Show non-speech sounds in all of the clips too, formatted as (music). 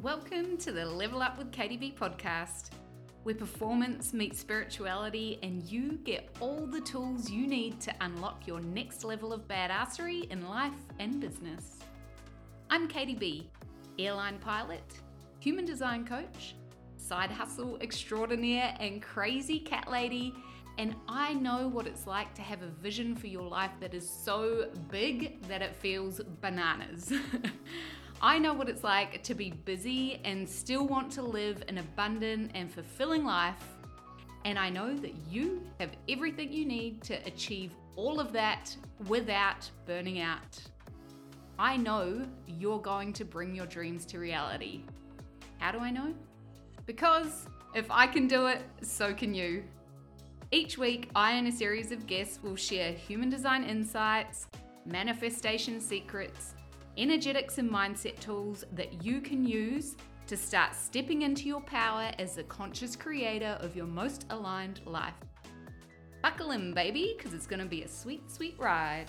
Welcome to the Level Up with Katie B podcast, where performance meets spirituality and you get all the tools you need to unlock your next level of badassery in life and business. I'm Katie B, airline pilot, human design coach, side hustle extraordinaire, and crazy cat lady. And I know what it's like to have a vision for your life that is so big that it feels bananas. (laughs) I know what it's like to be busy and still want to live an abundant and fulfilling life. And I know that you have everything you need to achieve all of that without burning out. I know you're going to bring your dreams to reality. How do I know? Because if I can do it, so can you. Each week, I and a series of guests will share human design insights, manifestation secrets, energetics and mindset tools that you can use to start stepping into your power as the conscious creator of your most aligned life. Buckle in, baby, because it's going to be a sweet, sweet ride.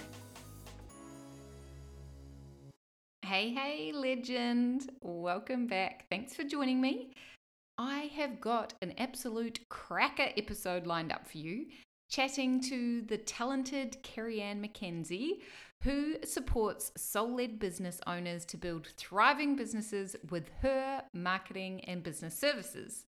Hey, hey, legend. Welcome back. Thanks for joining me. I have got an absolute cracker episode lined up for you, chatting to the talented Keriann McKenzie, who supports soul led business owners to build thriving businesses with her marketing and business services.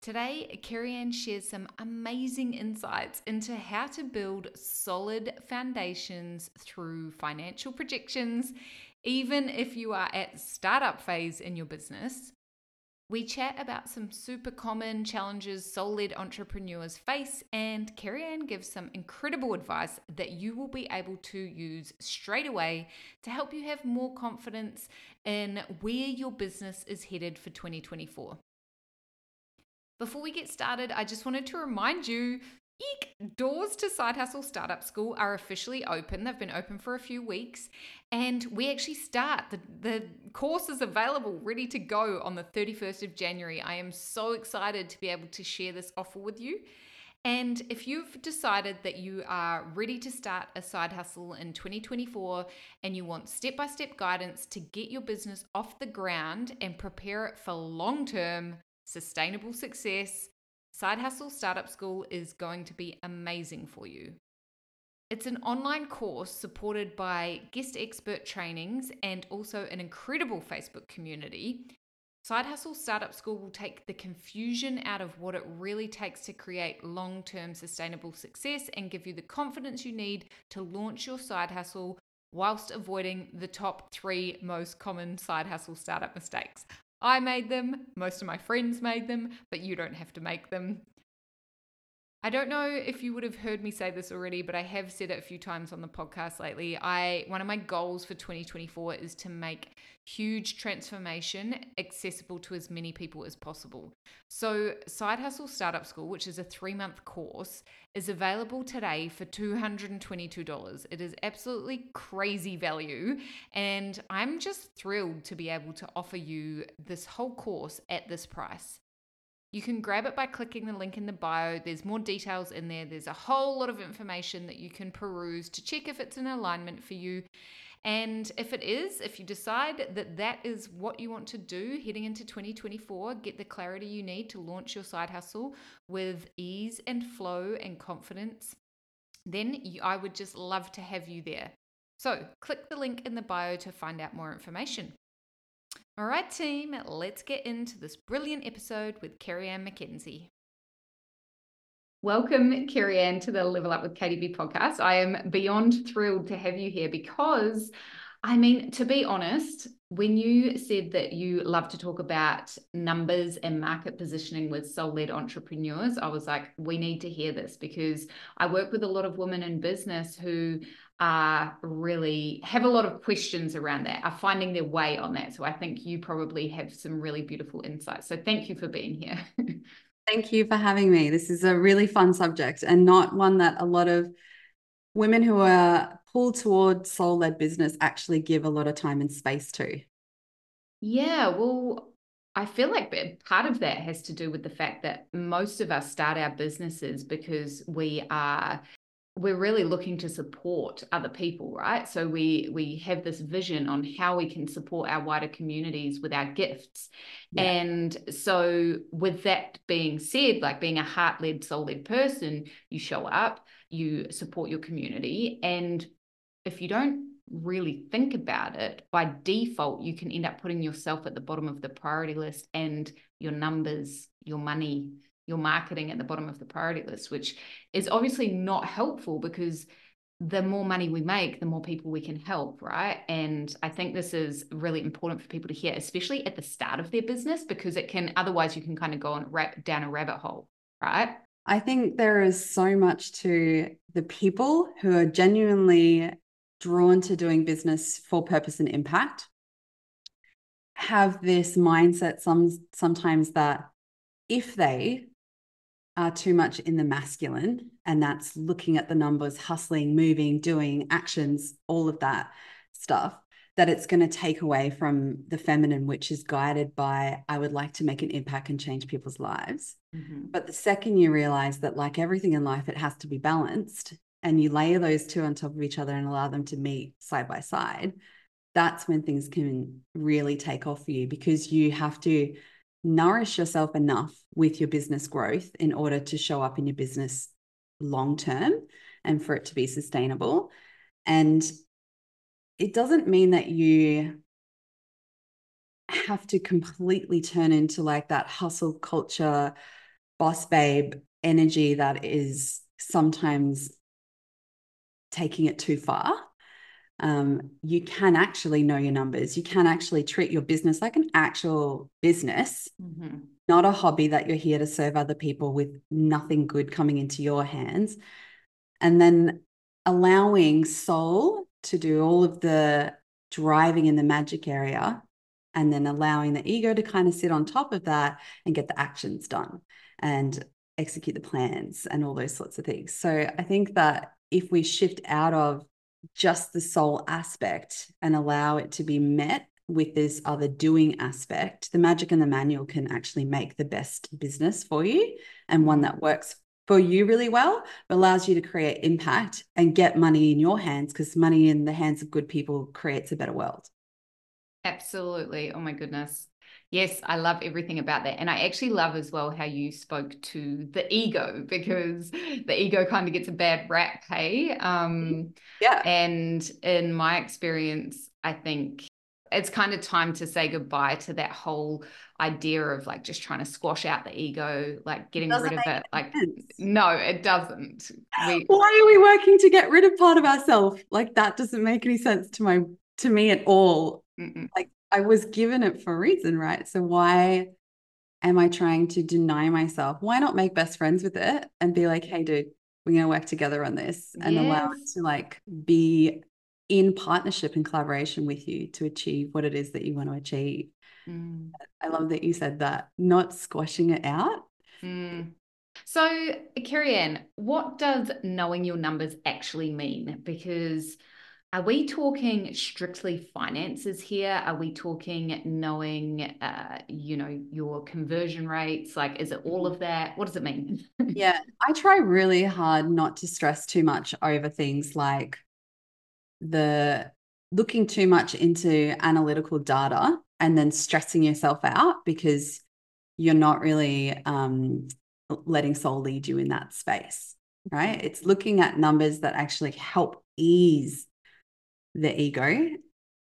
Today, Keriann shares some amazing insights into how to build solid foundations through financial projections, even if you are at startup phase in your business, we chat about some super common challenges soul led entrepreneurs face, and Keriann gives some incredible advice that you will be able to use straight away to help you have more confidence in where your business is headed for 2024. Before we get started, I just wanted to remind you Eek! Doors to Side Hustle Startup School are officially open. They've been open for a few weeks, and we actually start. The, the course is available, ready to go on the 31st of January. I am so excited to be able to share this offer with you. And if you've decided that you are ready to start a side hustle in 2024 and you want step by step guidance to get your business off the ground and prepare it for long term sustainable success, Side Hustle Startup School is going to be amazing for you. It's an online course supported by guest expert trainings and also an incredible Facebook community. Side Hustle Startup School will take the confusion out of what it really takes to create long term sustainable success and give you the confidence you need to launch your side hustle whilst avoiding the top three most common side hustle startup mistakes. I made them, most of my friends made them, but you don't have to make them. I don't know if you would have heard me say this already, but I have said it a few times on the podcast lately. I one of my goals for 2024 is to make huge transformation accessible to as many people as possible. So, Side Hustle Startup School, which is a 3-month course, is available today for $222. It is absolutely crazy value, and I'm just thrilled to be able to offer you this whole course at this price. You can grab it by clicking the link in the bio. There's more details in there. There's a whole lot of information that you can peruse to check if it's in alignment for you. And if it is, if you decide that that is what you want to do heading into 2024, get the clarity you need to launch your side hustle with ease and flow and confidence, then I would just love to have you there. So click the link in the bio to find out more information. All right, team, let's get into this brilliant episode with Keriann McKenzie. Welcome, Keriann, to the Level Up with Katie B podcast. I am beyond thrilled to have you here because, I mean, to be honest, when you said that you love to talk about numbers and market positioning with soul led entrepreneurs, I was like, we need to hear this because I work with a lot of women in business who are really have a lot of questions around that, are finding their way on that. So I think you probably have some really beautiful insights. So thank you for being here. (laughs) Thank you for having me. This is a really fun subject and not one that a lot of women who are pulled toward soul led business actually give a lot of time and space to. Yeah, well, I feel like part of that has to do with the fact that most of us start our businesses because we are we're really looking to support other people right? So we we have this vision on how we can support our wider communities with our gifts. Yeah. and so with that being said like being a heart-led soul-led person you show up you support your community. And if you don't really think about it by default you can end up putting yourself at the bottom of the priority list and your numbers your money your marketing at the bottom of the priority list, which is obviously not helpful because the more money we make, the more people we can help, right? And I think this is really important for people to hear, especially at the start of their business, because it can otherwise you can kind of go on rap, down a rabbit hole, right? I think there is so much to the people who are genuinely drawn to doing business for purpose and impact have this mindset some sometimes that if they are too much in the masculine, and that's looking at the numbers, hustling, moving, doing actions, all of that stuff, that it's going to take away from the feminine, which is guided by, I would like to make an impact and change people's lives. Mm-hmm. But the second you realize that, like everything in life, it has to be balanced, and you layer those two on top of each other and allow them to meet side by side, that's when things can really take off for you because you have to nourish yourself enough with your business growth in order to show up in your business long term and for it to be sustainable. And it doesn't mean that you have to completely turn into like that hustle culture, boss babe energy that is sometimes taking it too far um, you can actually know your numbers. You can actually treat your business like an actual business, mm-hmm. not a hobby that you're here to serve other people with nothing good coming into your hands. And then allowing soul to do all of the driving in the magic area and then allowing the ego to kind of sit on top of that and get the actions done and execute the plans and all those sorts of things. So I think that if we shift out of just the soul aspect and allow it to be met with this other doing aspect, the magic and the manual can actually make the best business for you and one that works for you really well, allows you to create impact and get money in your hands because money in the hands of good people creates a better world. Absolutely. Oh my goodness. Yes, I love everything about that. And I actually love as well how you spoke to the ego because the ego kind of gets a bad rap, hey? Um, yeah. And in my experience, I think it's kind of time to say goodbye to that whole idea of like just trying to squash out the ego, like getting rid of it. Like, sense. no, it doesn't. (gasps) We, Why are we working to get rid of part of ourselves? Like, that doesn't make any sense to my to me at all. Mm-mm. Like I was given it for a reason, right? So why am I trying to deny myself? Why not make best friends with it and be like, hey, dude, we're going to work together on this and yes. allow it to like be in partnership and collaboration with you to achieve what it is that you want to achieve. Mm. I love that you said that, not squashing it out. Mm. So, Kerry what does knowing your numbers actually mean? Because are we talking strictly finances here? Are we talking knowing, uh, you know, your conversion rates? Like, is it all of that? What does it mean? (laughs) yeah, I try really hard not to stress too much over things like the looking too much into analytical data and then stressing yourself out because you're not really um, letting soul lead you in that space, right? It's looking at numbers that actually help ease the ego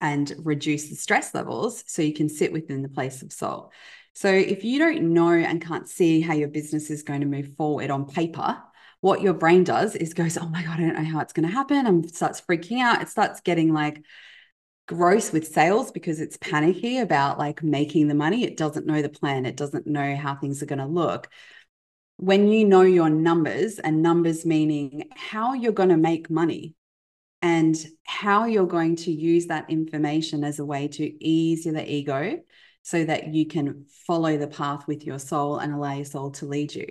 and reduce the stress levels so you can sit within the place of soul. So if you don't know and can't see how your business is going to move forward on paper, what your brain does is goes, oh my God, I don't know how it's going to happen. And starts freaking out. It starts getting like gross with sales because it's panicky about like making the money. It doesn't know the plan. It doesn't know how things are going to look. When you know your numbers and numbers meaning how you're going to make money, and how you're going to use that information as a way to ease the ego so that you can follow the path with your soul and allow your soul to lead you.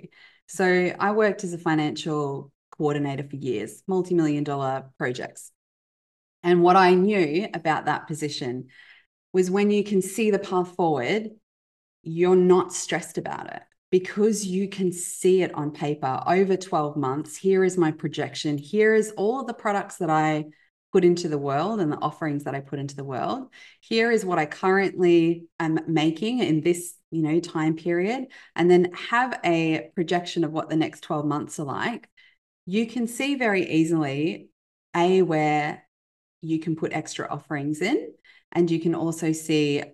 So I worked as a financial coordinator for years, multi-million dollar projects. And what I knew about that position was when you can see the path forward, you're not stressed about it because you can see it on paper over 12 months. Here is my projection. Here is all of the products that I put into the world and the offerings that I put into the world. Here is what I currently am making in this, you know, time period and then have a projection of what the next 12 months are like. You can see very easily a where you can put extra offerings in and you can also see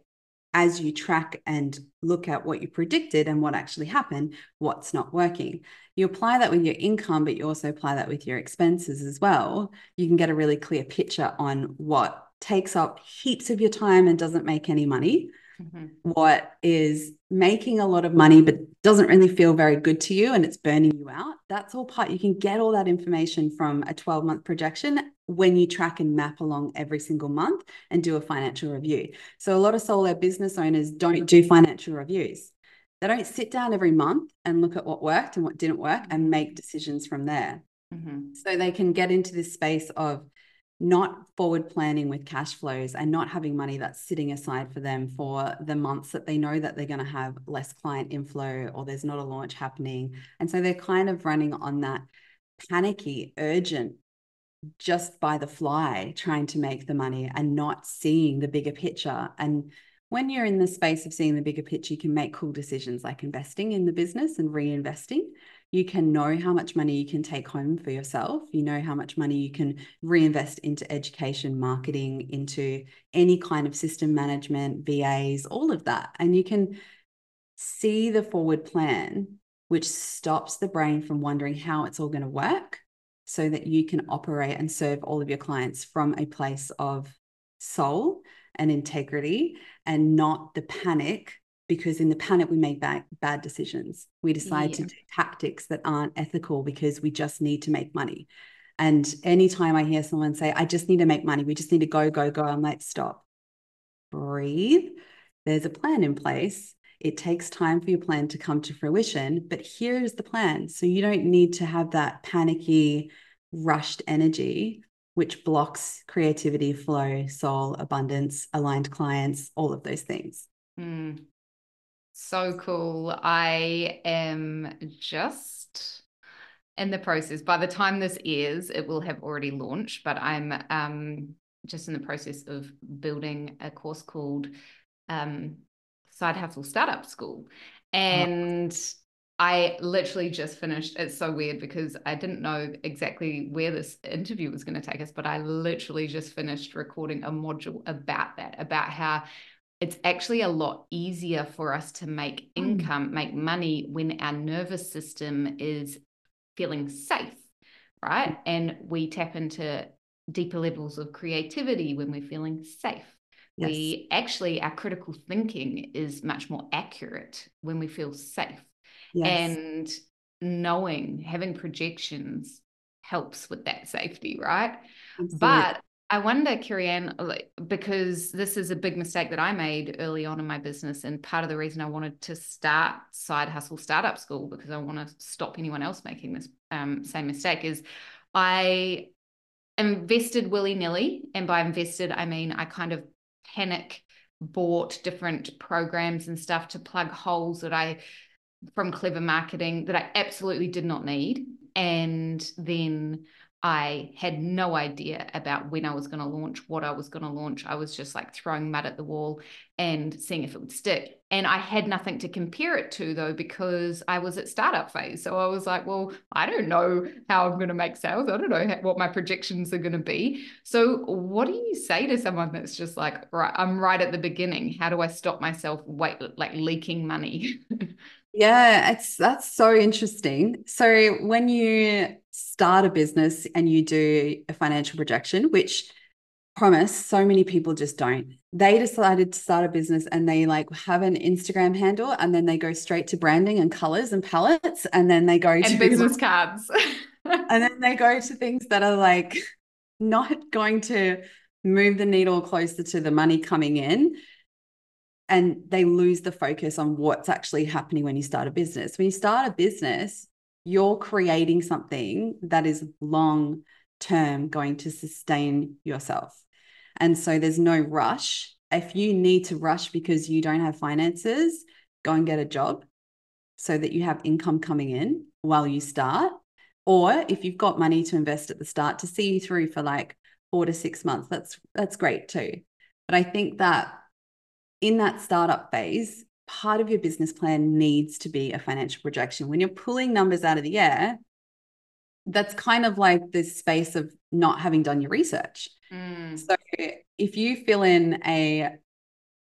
as you track and look at what you predicted and what actually happened, what's not working. You apply that with your income, but you also apply that with your expenses as well. You can get a really clear picture on what takes up heaps of your time and doesn't make any money mm-hmm. what is making a lot of money but doesn't really feel very good to you and it's burning you out. That's all part. You can get all that information from a 12 month projection when you track and map along every single month and do a financial review. So, a lot of solo business owners don't do financial reviews. They don't sit down every month and look at what worked and what didn't work and make decisions from there. Mm-hmm. So, they can get into this space of not forward planning with cash flows and not having money that's sitting aside for them for the months that they know that they're going to have less client inflow or there's not a launch happening. And so they're kind of running on that panicky, urgent, just by the fly, trying to make the money and not seeing the bigger picture. And when you're in the space of seeing the bigger picture, you can make cool decisions like investing in the business and reinvesting you can know how much money you can take home for yourself. You know how much money you can reinvest into education, marketing, into any kind of system management, VAs, all of that. And you can see the forward plan, which stops the brain from wondering how it's all going to work so that you can operate and serve all of your clients from a place of soul and integrity and not the panic because in the panic we make bad, bad decisions. We decide yeah. to do tactics that aren't ethical because we just need to make money. And anytime I hear someone say, I just need to make money, we just need to go, go, go, I'm like, stop, breathe. There's a plan in place. It takes time for your plan to come to fruition, but here's the plan. So you don't need to have that panicky, rushed energy, which blocks creativity, flow, soul, abundance, aligned clients, all of those things. Mm. So cool. I am just in the process. By the time this airs, it will have already launched, but I'm um, just in the process of building a course called um, Side Hustle Startup School. And oh. I literally just finished. It's so weird because I didn't know exactly where this interview was going to take us, but I literally just finished recording a module about that, about how it's actually a lot easier for us to make hmm. income, make money when our nervous system is feeling safe, right? And we tap into deeper levels of creativity when we're feeling safe. Yes. We actually, our critical thinking is much more accurate when we feel safe. Yes. And knowing, having projections helps with that safety, right? Absolutely. But I wonder, Keriann, because this is a big mistake that I made early on in my business. And part of the reason I wanted to start Side Hustle Startup School, because I want to stop anyone else making this um, same mistake, is I invested willy nilly. And by invested, I mean I kind of panic bought different programs and stuff to plug holes that I, from clever marketing, that I absolutely did not need. And then I had no idea about when I was going to launch, what I was going to launch. I was just like throwing mud at the wall and seeing if it would stick. And I had nothing to compare it to though, because I was at startup phase. So I was like, well, I don't know how I'm going to make sales. I don't know what my projections are going to be. So, what do you say to someone that's just like, right, I'm right at the beginning. How do I stop myself wait, like leaking money? (laughs) Yeah, it's that's so interesting. So when you start a business and you do a financial projection, which promise so many people just don't. They decided to start a business and they like have an Instagram handle and then they go straight to branding and colors and palettes and then they go and to business cards. (laughs) and then they go to things that are like (laughs) not going to move the needle closer to the money coming in and they lose the focus on what's actually happening when you start a business. When you start a business, you're creating something that is long term going to sustain yourself. And so there's no rush. If you need to rush because you don't have finances, go and get a job so that you have income coming in while you start. Or if you've got money to invest at the start to see you through for like four to six months, that's that's great too. But I think that in that startup phase, part of your business plan needs to be a financial projection. When you're pulling numbers out of the air, that's kind of like this space of not having done your research. Mm. So if you fill in a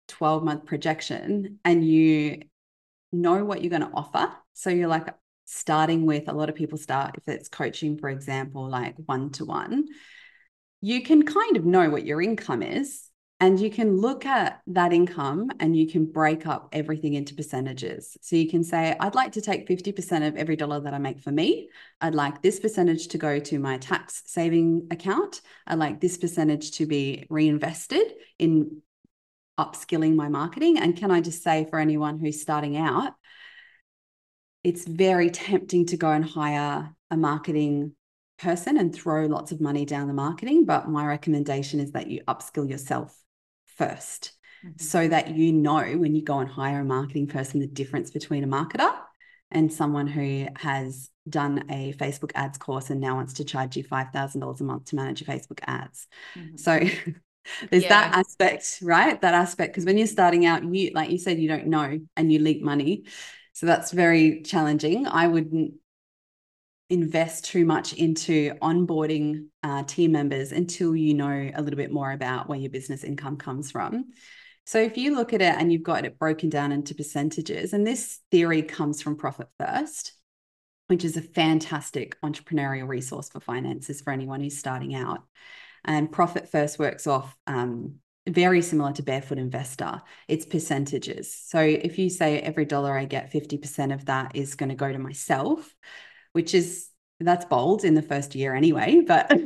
12 month projection and you know what you're going to offer, so you're like starting with a lot of people start, if it's coaching, for example, like one to one, you can kind of know what your income is and you can look at that income and you can break up everything into percentages. So you can say, I'd like to take 50% of every dollar that I make for me. I'd like this percentage to go to my tax saving account. I'd like this percentage to be reinvested in upskilling my marketing. And can I just say for anyone who's starting out, it's very tempting to go and hire a marketing person and throw lots of money down the marketing. But my recommendation is that you upskill yourself 1st mm-hmm. so that you know when you go and hire a marketing person the difference between a marketer and someone who has done a Facebook ads course and now wants to charge you $5,000 a month to manage your Facebook ads. Mm-hmm. So (laughs) there's yeah. that aspect, right? That aspect. Because when you're starting out, you, like you said, you don't know and you leak money. So that's very challenging. I wouldn't invest too much into onboarding uh, team members until you know a little bit more about where your business income comes from. So if you look at it and you've got it broken down into percentages, and this theory comes from Profit First, which is a fantastic entrepreneurial resource for finances for anyone who's starting out. And Profit First works off um, very similar to Barefoot Investor. It's percentages. So if you say every dollar I get, 50% of that is going to go to myself, which is that's bold in the first year anyway but (laughs)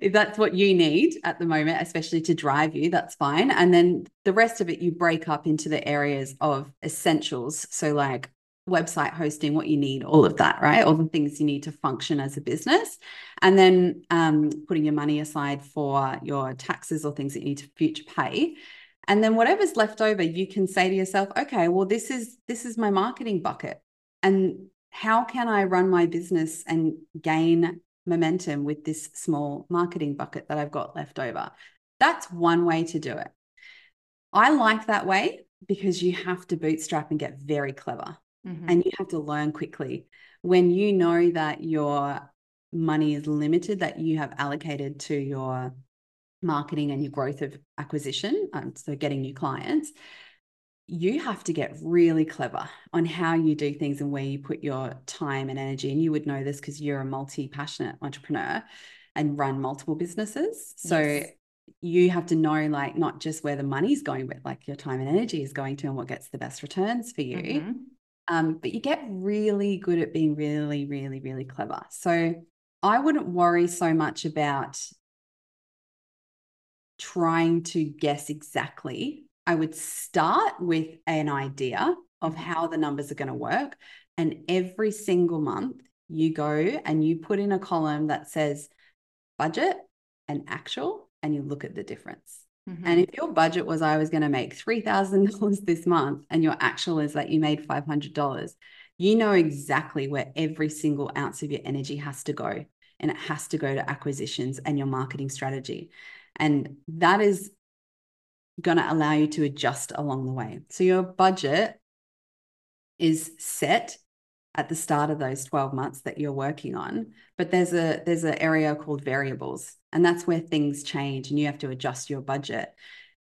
if that's what you need at the moment especially to drive you that's fine. And then the rest of it you break up into the areas of essentials. So like website hosting what you need all of that right? All the things you need to function as a business. And then um, putting your money aside for your taxes or things that you need to future pay. And then whatever's left over you can say to yourself okay well this is this is my marketing bucket. And how can I run my business and gain momentum with this small marketing bucket that I've got left over? That's one way to do it. I like that way because you have to bootstrap and get very clever mm-hmm. and you have to learn quickly. When you know that your money is limited, that you have allocated to your marketing and your growth of acquisition, um, so getting new clients, you have to get really clever on how you do things and where you put your time and energy. And you would know this because you're a multi passionate entrepreneur and run multiple businesses. So yes. you have to know, like, not just where the money's going, but like your time and energy is going to and what gets the best returns for you. Mm-hmm. Um, but you get really good at being really, really, really clever. So I wouldn't worry so much about trying to guess exactly I would start with an idea of mm-hmm. how the numbers are going to work. And every single month, you go and you put in a column that says budget and actual, and you look at the difference. Mm-hmm. And if your budget was, I was going to make $3,000 (laughs) this month, and your actual is that you made $500, you know exactly where every single ounce of your energy has to go. And it has to go to acquisitions and your marketing strategy. And that is going to allow you to adjust along the way. So your budget is set at the start of those 12 months that you're working on but there's a there's an area called variables and that's where things change and you have to adjust your budget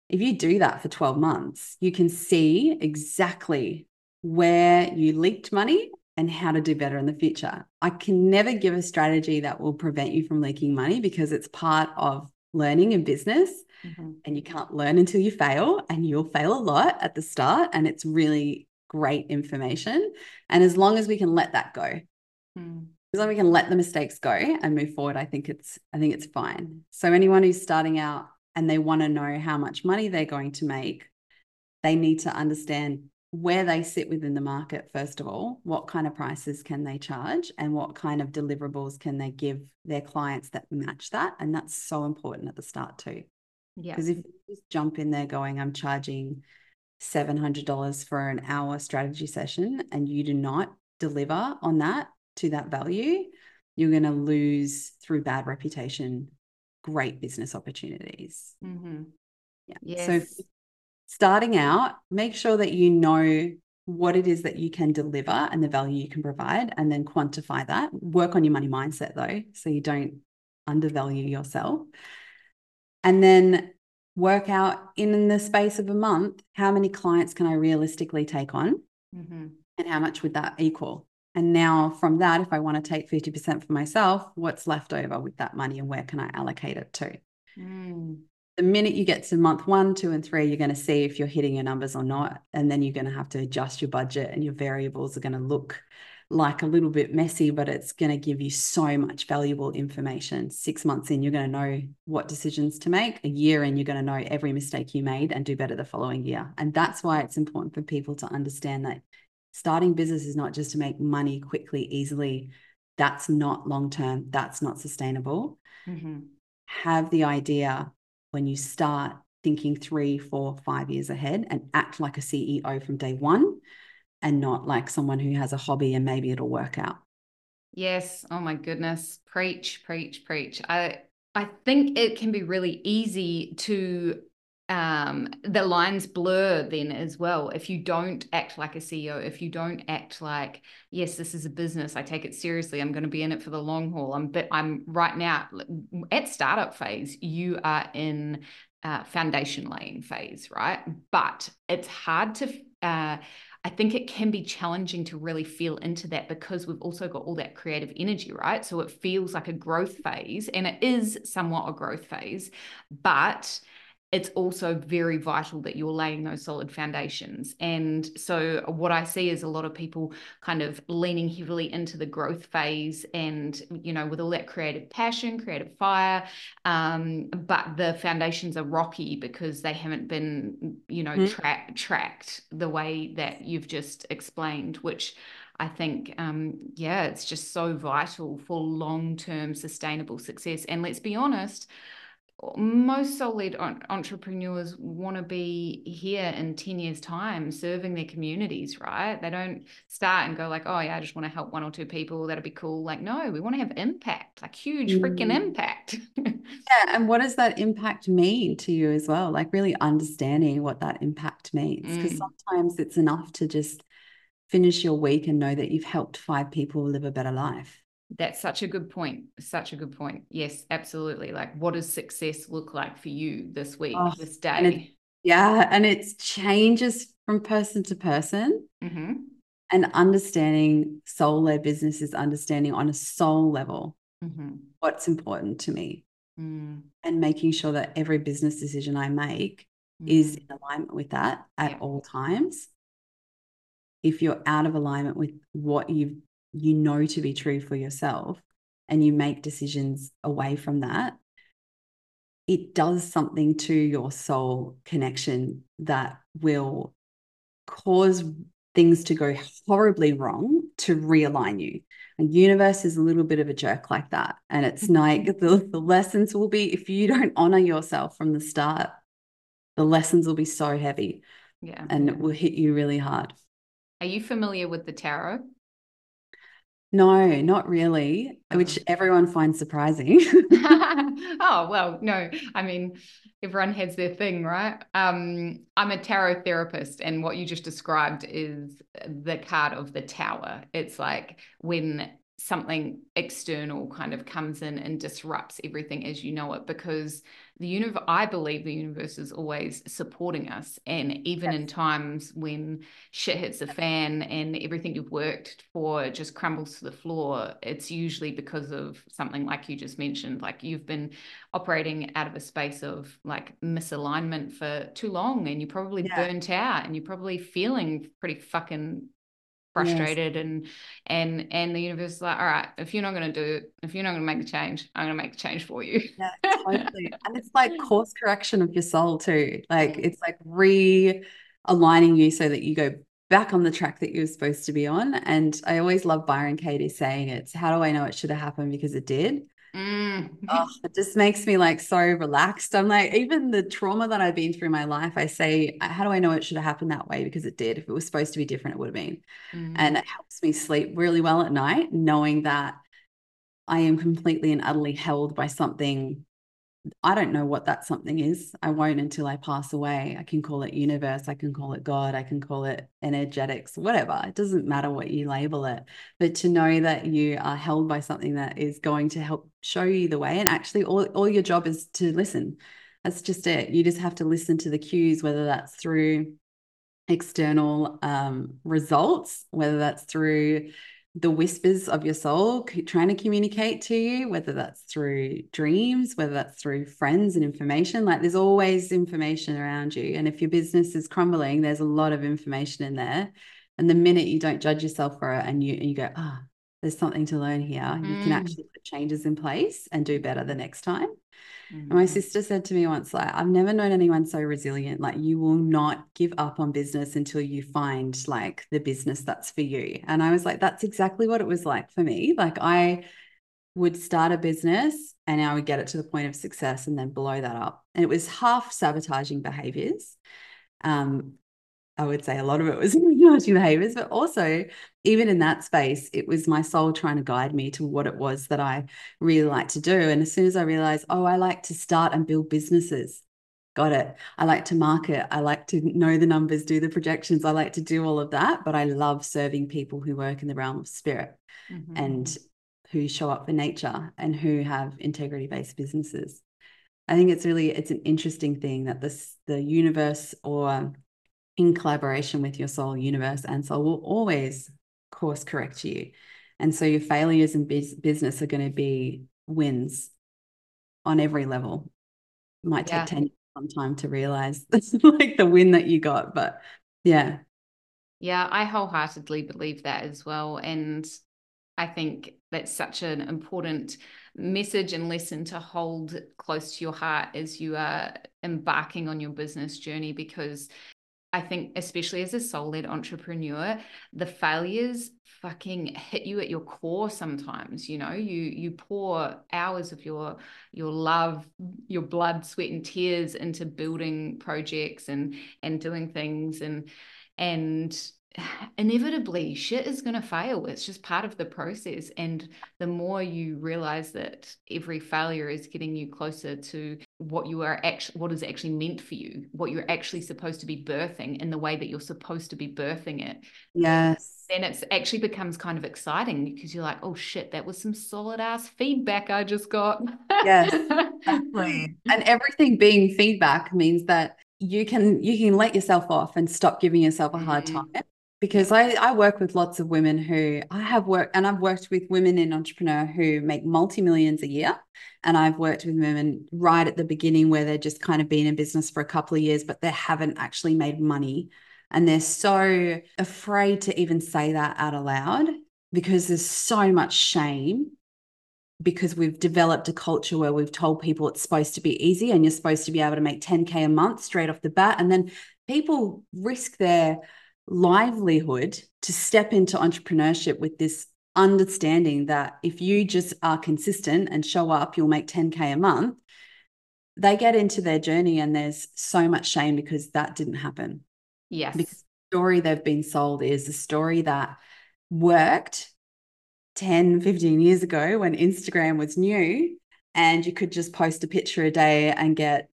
if you do that for 12 months you can see exactly where you leaked money and how to do better in the future i can never give a strategy that will prevent you from leaking money because it's part of learning in business mm-hmm. and you can't learn until you fail and you'll fail a lot at the start and it's really great information and as long as we can let that go mm. as long as we can let the mistakes go and move forward i think it's i think it's fine so anyone who's starting out and they want to know how much money they're going to make they need to understand where they sit within the market, first of all, what kind of prices can they charge and what kind of deliverables can they give their clients that match that? And that's so important at the start, too. Yeah. Because if you just jump in there going, I'm charging $700 for an hour strategy session and you do not deliver on that to that value, you're going to lose through bad reputation great business opportunities. Mm-hmm. Yeah. Yes. So starting out, make sure that you know what it is that you can deliver and the value you can provide, and then quantify that. Work on your money mindset though, so you don't undervalue yourself. And then work out in the space of a month how many clients can I realistically take on mm-hmm. and how much would that equal? And now from that, if I want to take 50% for myself, what's left over with that money and where can I allocate it to? Mm. The minute you get to month one, two, and three, you're going to see if you're hitting your numbers or not. And then you're going to have to adjust your budget and your variables are going to look like a little bit messy, but it's going to give you so much valuable information. Six months in, you're going to know what decisions to make. A year in, you're going to know every mistake you made and do better the following year. And that's why it's important for people to understand that starting business is not just to make money quickly, easily. That's not long term. That's not sustainable. Mm-hmm. Have the idea when you start thinking three, four, five years ahead and act like a CEO from day one and not like someone who has a hobby and maybe it'll work out. Yes. Oh my goodness. Preach, preach, preach. I I think it can be really easy to um, the lines blur then as well. If you don't act like a CEO, if you don't act like, yes, this is a business, I take it seriously, I'm going to be in it for the long haul. I'm, but I'm right now at startup phase, you are in uh, foundation laying phase, right? But it's hard to, uh, I think it can be challenging to really feel into that because we've also got all that creative energy, right? So it feels like a growth phase and it is somewhat a growth phase, but it's also very vital that you're laying those solid foundations. And so, what I see is a lot of people kind of leaning heavily into the growth phase and, you know, with all that creative passion, creative fire. Um, but the foundations are rocky because they haven't been, you know, mm. tra- tracked the way that you've just explained, which I think, um, yeah, it's just so vital for long term sustainable success. And let's be honest, most soul-led entrepreneurs want to be here in 10 years time serving their communities right? They don't start and go like oh yeah i just want to help one or two people. That'd be cool. Like no we want to have impact like huge freaking mm. impact. (laughs) Yeah and what does that impact mean to you as well? Like really understanding what that impact means because mm. sometimes it's enough to just finish your week and know that you've helped five people live a better life that's such a good point. Such a good point. Yes, absolutely. Like, what does success look like for you this week, oh, this day? And it, yeah. And it changes from person to person. Mm-hmm. And understanding soul led business is understanding on a soul level mm-hmm. what's important to me mm. and making sure that every business decision I make mm. is in alignment with that at yeah. all times. If you're out of alignment with what you've you know to be true for yourself and you make decisions away from that, it does something to your soul connection that will cause things to go horribly wrong to realign you. And universe is a little bit of a jerk like that. And it's mm-hmm. like the, the lessons will be if you don't honor yourself from the start, the lessons will be so heavy. Yeah. And it will hit you really hard. Are you familiar with the tarot? No, not really, which (laughs) everyone finds surprising. (laughs) oh, well, no. I mean, everyone has their thing, right? Um, I'm a tarot therapist, and what you just described is the card of the tower. It's like when something external kind of comes in and disrupts everything as you know it because the universe i believe the universe is always supporting us and even yes. in times when shit hits the fan and everything you've worked for just crumbles to the floor it's usually because of something like you just mentioned like you've been operating out of a space of like misalignment for too long and you're probably yeah. burnt out and you're probably feeling pretty fucking frustrated yes. and and and the universe is like all right if you're not going to do it if you're not going to make the change i'm going to make the change for you. Yeah (laughs) totally. And it's like course correction of your soul too. Like it's like realigning you so that you go back on the track that you're supposed to be on. And i always love byron katie saying it's how do i know it should have happened because it did Mm. oh, it just makes me like so relaxed. I'm like, even the trauma that I've been through in my life, I say, how do I know it should have happened that way? Because it did. If it was supposed to be different, it would have been. Mm. And it helps me sleep really well at night, knowing that I am completely and utterly held by something I don't know what that something is. I won't until I pass away. I can call it universe, I can call it God, I can call it energetics, whatever. It doesn't matter what you label it. But to know that you are held by something that is going to help show you the way. And actually, all, all your job is to listen. That's just it. You just have to listen to the cues, whether that's through external um, results, whether that's through the whispers of your soul trying to communicate to you, whether that's through dreams, whether that's through friends and information. Like there's always information around you. And if your business is crumbling, there's a lot of information in there. And the minute you don't judge yourself for it and you, and you go, ah, oh, there's something to learn here, mm. you can mm. actually put changes in place and do better the next time. Mm-hmm. And my mm-hmm. sister said to me once, like, I've never known anyone so resilient. Like, you will not give up on business until you find like the business that's for you. And I was like, that's exactly what it was like for me. Like, I would start a business and I would get it to the point of success and then blow that up. And it was half sabotaging behaviors. Um, I would say a lot of it was (laughs) naughty behaviors, but also even in that space, it was my soul trying to guide me to what it was that I really like to do. And as soon as I realized, oh, I like to start and build businesses, got it. I like to market. I like to know the numbers, do the projections. I like to do all of that, but I love serving people who work in the realm of spirit mm-hmm. and who show up for nature and who have integrity based businesses. I think it's really it's an interesting thing that this the universe or in collaboration with your soul, universe, and soul will always course correct you. And so your failures in business are going to be wins on every level. It might take yeah. 10 years some time to realize that's (laughs) like the win that you got. But yeah. Yeah, I wholeheartedly believe that as well. And I think that's such an important message and lesson to hold close to your heart as you are embarking on your business journey because I think, especially as a soul led entrepreneur, the failures fucking hit you at your core sometimes you know? You you pour hours of your your love your blood sweat and tears into building projects and and doing things and and inevitably shit is going to fail. It's just part of the process. And the more you realize that every failure is getting you closer to what you are actually what is actually meant for you what you're actually supposed to be birthing in the way that you're supposed to be birthing it yes. then it actually becomes kind of exciting because you're like oh shit that was some solid ass feedback i just got. Yes exactly. (laughs) And everything being feedback means that you can you can let yourself off and stop giving yourself a hard mm-hmm. time because I, I work with lots of women who I have worked and I've worked with women in entrepreneur who make multi millions a year. And I've worked with women right at the beginning where they're just kind of been in business for a couple of years, but they haven't actually made money. And they're so afraid to even say that out aloud because there's so much shame because we've developed a culture where we've told people it's supposed to be easy and you're supposed to be able to make 10K a month straight off the bat. And then people risk their livelihood to step into entrepreneurship with this understanding that if you just are consistent and show up, you'll make 10K a month. They get into their journey and there's so much shame because that didn't happen. Yes. Because the story they've been sold is a story that worked 10, 15 years ago when Instagram was new and you could just post a picture a day and get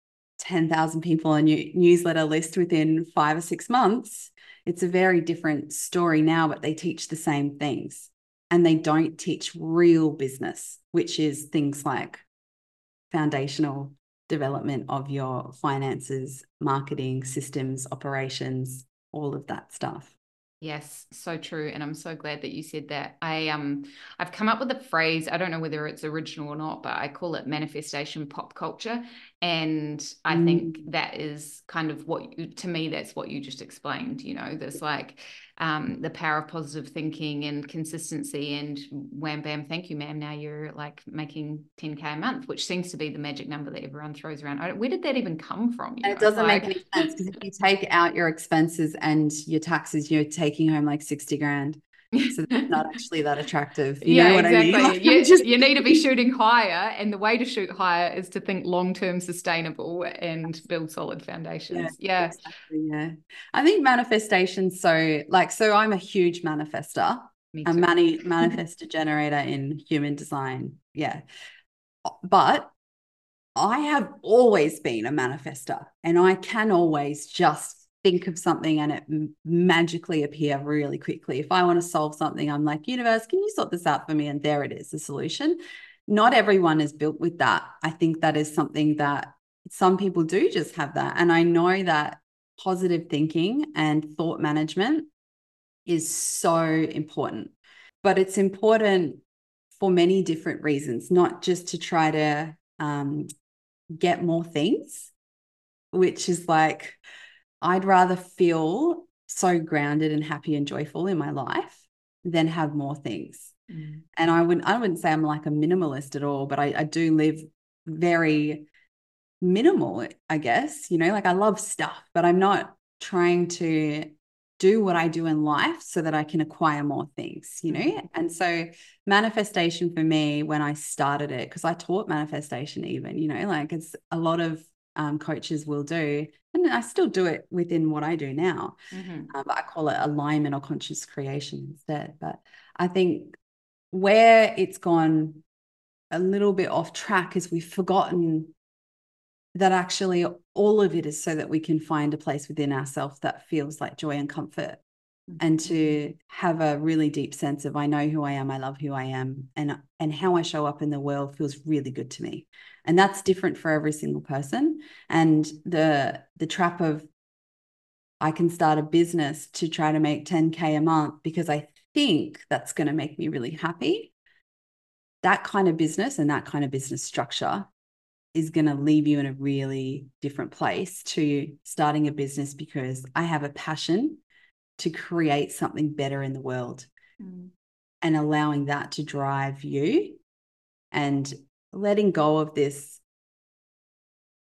10,000 people on your newsletter list within five or six months it's a very different story now, but they teach the same things. And they don't teach real business, which is things like foundational development of your finances, marketing, systems, operations, all of that stuff. Yes, so true. And I'm so glad that you said that. I um I've come up with a phrase, I don't know whether it's original or not, but I call it manifestation pop culture. And I mm. think that is kind of what you, to me, that's what you just explained. You know, there's like um, the power of positive thinking and consistency and wham bam thank you ma'am. Now you're like making 10k a month which seems to be the magic number that everyone throws around. Where did that even come from it doesn't like... make any sense because if you take out your expenses and your taxes you're taking home like 60 grand (laughs) So it's not actually that attractive. You yeah, know what exactly. I mean? (laughs) you, Just- you need to be shooting higher, and the way to shoot higher is to think long term sustainable and build solid foundations. Yeah. Exactly, yeah. I think manifestation. so like so I'm a huge manifester. A mani- (laughs) manifester generator in human design. Yeah. But I have always been a manifester and I can always just think of something and it magically appear really quickly. If I want to solve something, I'm like, universe, can you sort this out for me? And there it is, the solution. Not everyone is built with that. I think that is something that some people do just have that. And I know that positive thinking and thought management is so important. But it's important for many different reasons, not just to try to um, get more things, which is like, I'd rather feel so grounded and happy and joyful in my life than have more things. Mm. And I wouldn't, I wouldn't say I'm like a minimalist at all, but I, I do live very minimal, I guess. You know, like I love stuff, but I'm not trying to do what I do in life so that I can acquire more things, you know? Mhm. And so manifestation for me when I started it, because I taught manifestation even, you know, like it's a lot of um, coaches will do, and I still do it within what I do now. Mhm. Uh, but I call it alignment or conscious creation instead. But I think where it's gone a little bit off track is we've forgotten that actually all of it is so that we can find a place within ourselves that feels like joy and comfort and to have a really deep sense of I know who I am, I love who I am, and and how I show up in the world feels really good to me. And that's different for every single person. And the the trap of I can start a business to try to make 10k a month because I think that's going to make me really happy. That kind of business and that kind of business structure is going to leave you in a really different place to starting a business because I have a passion to create something better in the world Mm. and allowing that to drive you and letting go of this.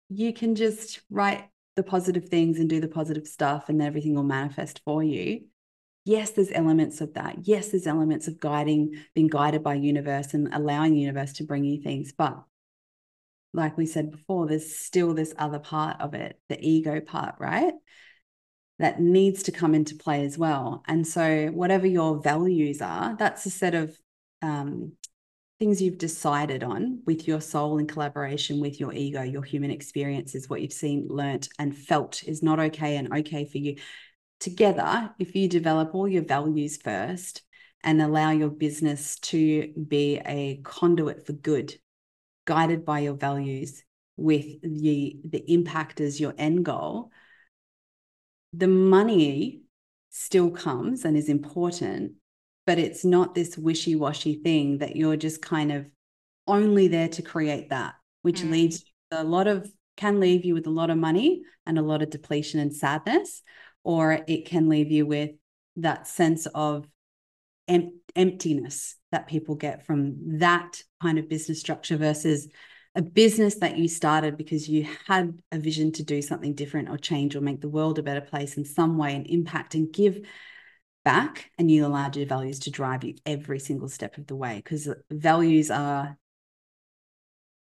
You can just write the positive things and do the positive stuff and everything will manifest for you. Yes there's elements of that. Yes there's elements of guiding being guided by universe and allowing the universe to bring you things but like we said before there's still this other part of it the ego part right that needs to come into play as well. And so, whatever your values are, that's a set of um, things you've decided on with your soul in collaboration with your ego, your human experiences, what you've seen, learnt, and felt is not okay and okay for you. Together, if you develop all your values first and allow your business to be a conduit for good, guided by your values with the the impact as your end goal the money still comes and is important, but it's not this wishy washy thing that you're just kind of only there to create that, which Mm. leads a lot of can leave you with a lot of money and a lot of depletion and sadness, or it can leave you with that sense of em- emptiness that people get from that kind of business structure versus a business that you started because you had a vision to do something different or change or make the world a better place in some way and impact and give back and you allowed your values to drive you every single step of the way. Because values are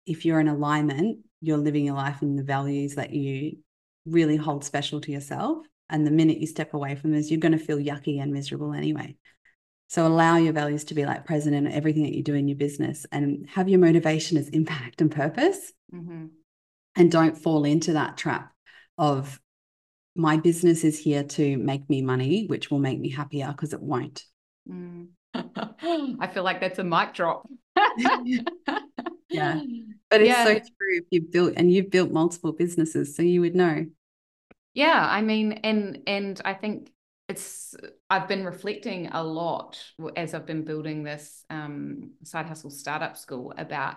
if you're in alignment you're living your life in the values that you really hold special to yourself. And the minute you step away from those you're going to feel yucky and miserable anyway so allow your values to be like present in everything that you do in your business and have your motivation as impact and purpose Mhm. and don't fall into that trap of my business is here to make me money, which will make me happier because it won't. Mm. (laughs) I feel like that's a mic drop. (laughs) Yeah. But it's so true if you've built and you've built multiple businesses, so you would know. Yeah, I mean, and and I think it's I've been reflecting a lot as I've been building this um, side hustle startup school about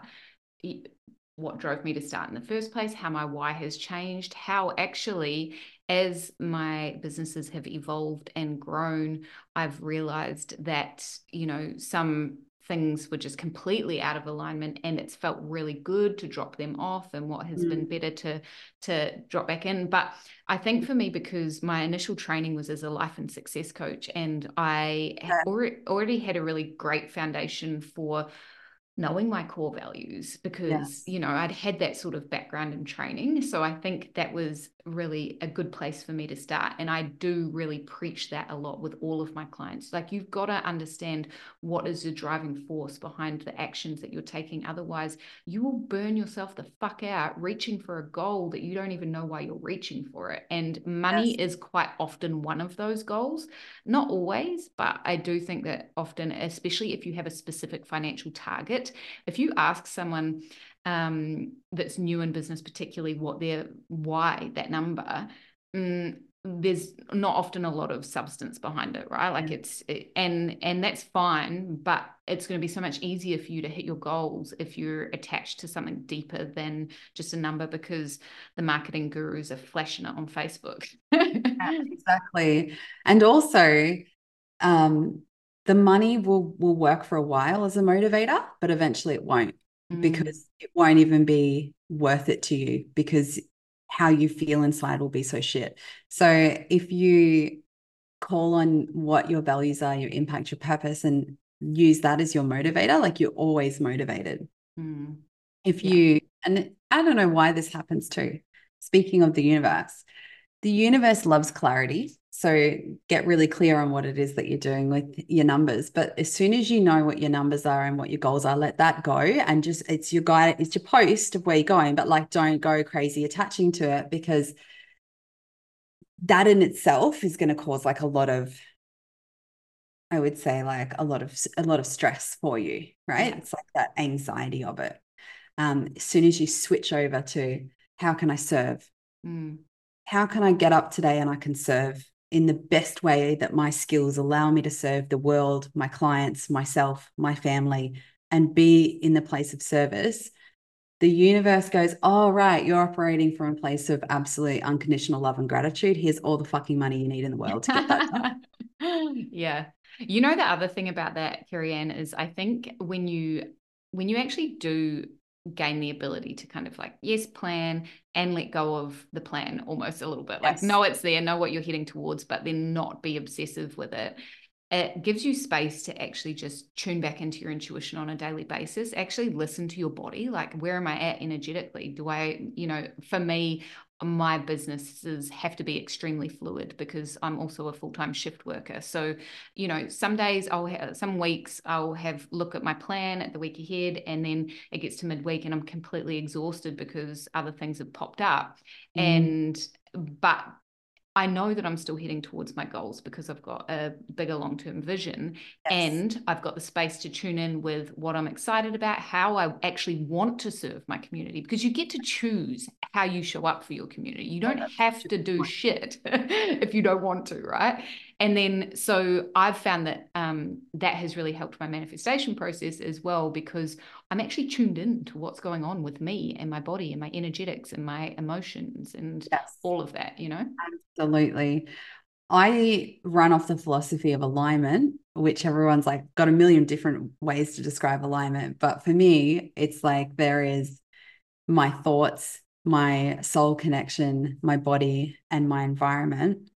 what drove me to start in the first place, how my why has changed, how actually as my businesses have evolved and grown, I've realized that you know some things were just completely out of alignment and it's felt really good to drop them off and what has mm. been better to to drop back in but i think for me because my initial training was as a life and success coach and i yeah. already, already had a really great foundation for knowing my core values because yes. you know I'd had that sort of background and training so I think that was really a good place for me to start and I do really preach that a lot with all of my clients like you've got to understand what is the driving force behind the actions that you're taking otherwise you will burn yourself the fuck out reaching for a goal that you don't even know why you're reaching for it and money yes. is quite often one of those goals not always but I do think that often especially if you have a specific financial target if you ask someone um, that's new in business, particularly what their why that number, mm, there's not often a lot of substance behind it right? Like it's it, and and that's fine but it's going to be so much easier for you to hit your goals if you're attached to something deeper than just a number because the marketing gurus are flashing it on facebook. Yeah, exactly. And also um the money will will work for a while as a motivator, but eventually it won't mm. because it won't even be worth it to you because how you feel inside will be so shit. So if you call on what your values are, your impact, your purpose, and use that as your motivator, like you're always motivated. Mm. If yeah. you, and I don't know why this happens too. Speaking of the universe, the universe loves clarity. So get really clear on what it is that you're doing with your numbers. But as soon as you know what your numbers are and what your goals are, let that go and just it's your guide, it's your post of where you're going, but like don't go crazy attaching to it because that in itself is going to cause like a lot of I would say like a lot of a lot of stress for you, right? Yeah. It's like that anxiety of it. Um, as soon as you switch over to how can I serve? Mm. How can I get up today and I can serve in the best way that my skills allow me to serve the world, my clients, myself, my family, and be in the place of service, the universe goes, Oh, right, you're operating from a place of absolute unconditional love and gratitude. Here's all the fucking money you need in the world to get that yeah. You know, the other thing about that, Ann, is I think when you when you actually do gain the ability to kind of like yes plan and let go of the plan almost a little bit. Like know it's there know what you're heading towards but then not be obsessive with it. It gives you space to actually just tune back into your intuition on a daily basis actually listen to your body like where am i at energetically? Do i you know for me my businesses have to be extremely fluid because I'm also a full-time shift worker. So, you know, some days I'll have some weeks I'll have look at my plan at the week ahead and then it gets to midweek and I'm completely exhausted because other things have popped up. Mm. And but I know that I'm still heading towards my goals because I've got a bigger long term vision yes. and I've got the space to tune in with what I'm excited about, how I actually want to serve my community because you get to choose how you show up for your community. You don't have to do shit (laughs) if you don't want to, right? And then, so I've found that um, that has really helped my manifestation process as well because I'm actually tuned in to what's going on with me and my body and my energetics and my emotions and yes. all of that, you know? Absolutely. I run off the philosophy of alignment, which everyone's like got a million different ways to describe alignment. But for me, it's like there is my thoughts, my soul connection, my body, and my environment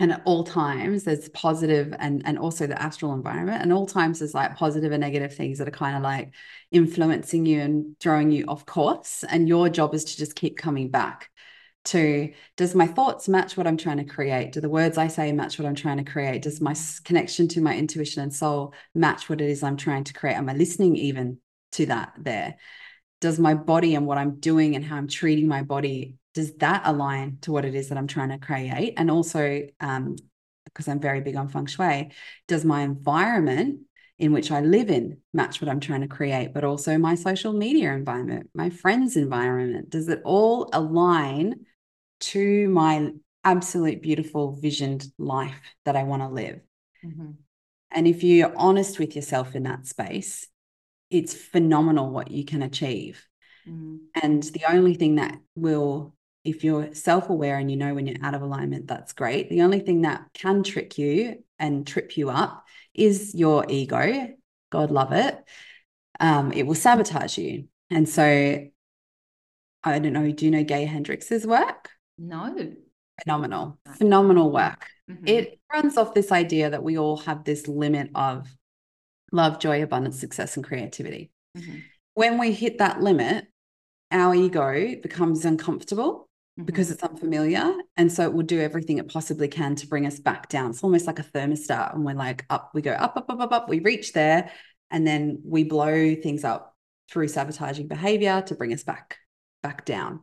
and at all times there's positive and and also the astral environment and all times there's like positive and negative things that are kind of like influencing you and throwing you off course and your job is to just keep coming back to does my thoughts match what i'm trying to create? Do the words i say match what i'm trying to create? Does my connection to my intuition and soul match what it is i'm trying to create? Am i listening even to that there? Does my body and what i'm doing and how i'm treating my body does that align to what it is that I'm trying to create? And also, um, because I'm very big on feng shui, does my environment in which I live in match what I'm trying to create? But also my social media environment, my friends' environment, does it all align to my absolute beautiful visioned life that I want to live? Mm-hmm. And if you're honest with yourself in that space, it's phenomenal what you can achieve. Mm. And the only thing that will if you're self aware and you know when you're out of alignment, that's great. The only thing that can trick you and trip you up is your ego God love it, um, it will sabotage you. And so I don't know, do you know Gay Hendricks' work? No. Phenomenal, phenomenal work. Mhm. It runs off this idea that we all have this limit of love, joy, abundance, success, and creativity. Mhm. When we hit that limit, our ego becomes uncomfortable because Mhm. it's unfamiliar. And so it will do everything it possibly can to bring us back down. It's almost like a thermostat. And we're like, up, we go up, up, up, up, up. We reach there and then we blow things up through sabotaging behavior to bring us back, back down.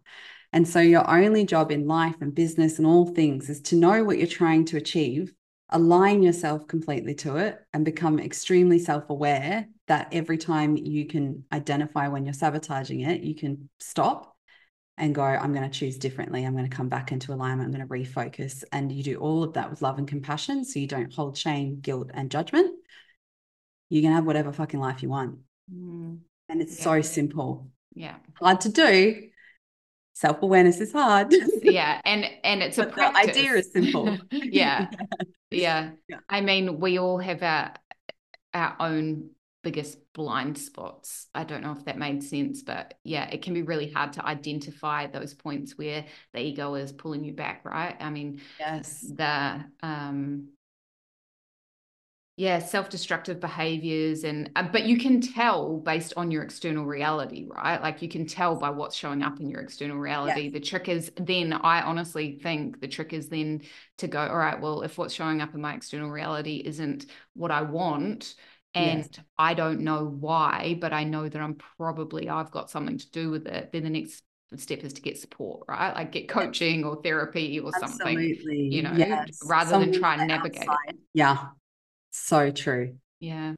And so your only job in life and business and all things is to know what you're trying to achieve, align yourself completely to it, and become extremely self aware that every time you can identify when you're sabotaging it, you can stop and go, I'm going to choose differently. I'm going to come back into alignment. I'm going to refocus. And you do all of that with love and compassion. So you don't hold shame, guilt, and judgment. You can have whatever fucking life you want. Mm. And it's Yeah. so simple. Yeah. Hard to do. Self awareness is hard. (laughs) Yeah. And and it's a the idea is simple. (laughs) yeah. (laughs) Yeah. Yeah. I mean, we all have our our own biggest blind spots. I don't know if that made sense, but yeah, it can be really hard to identify those points where the ego is pulling you back, right? I mean, Yes. the um yeah self-destructive behaviors and uh, but you can tell based on your external reality right like you can tell by what's showing up in your external reality the trick is then i honestly think the trick is then to go all right well if what's showing up in my external reality isn't what i want and Yes. i don't know why but i know that i'm probably i've got something to do with it then the next step is to get support right like get coaching or therapy or something you know, Yes. rather than try and navigate it. Yeah. So true. Yeah.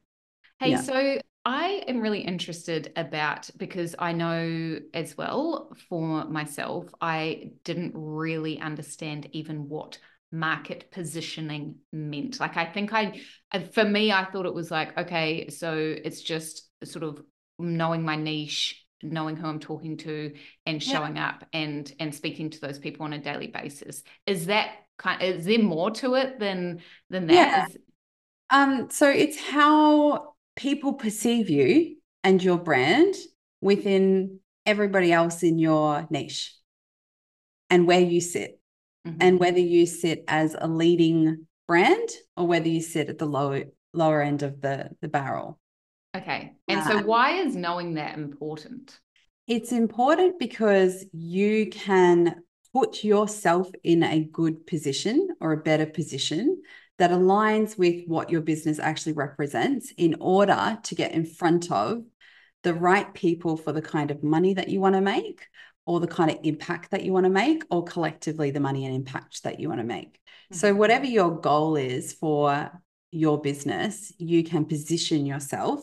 Hey, Yeah. so I am really interested about because I know as well for myself, I didn't really understand even what market positioning meant. Like, I think I, uh, for me, I thought it was like, okay, so it's just sort of knowing my niche, knowing who I'm talking to, and Yeah. showing up and and speaking to those people on a daily basis. Is that kind? of, Is there more to it than than that? Yeah. Is- Um, so it's how people perceive you and your brand within everybody else in your niche and where you sit Mhm. and whether you sit as a leading brand or whether you sit at the lower lower end of the the barrel. Okay. And so Uh, why is knowing that important? It's important because you can put yourself in a good position or a better position that aligns with what your business actually represents in order to get in front of the right people for the kind of money that you want to make or the kind of impact that you want to make or collectively the money and impact that you want to make. So Mhm. whatever your goal is for your business, you can position yourself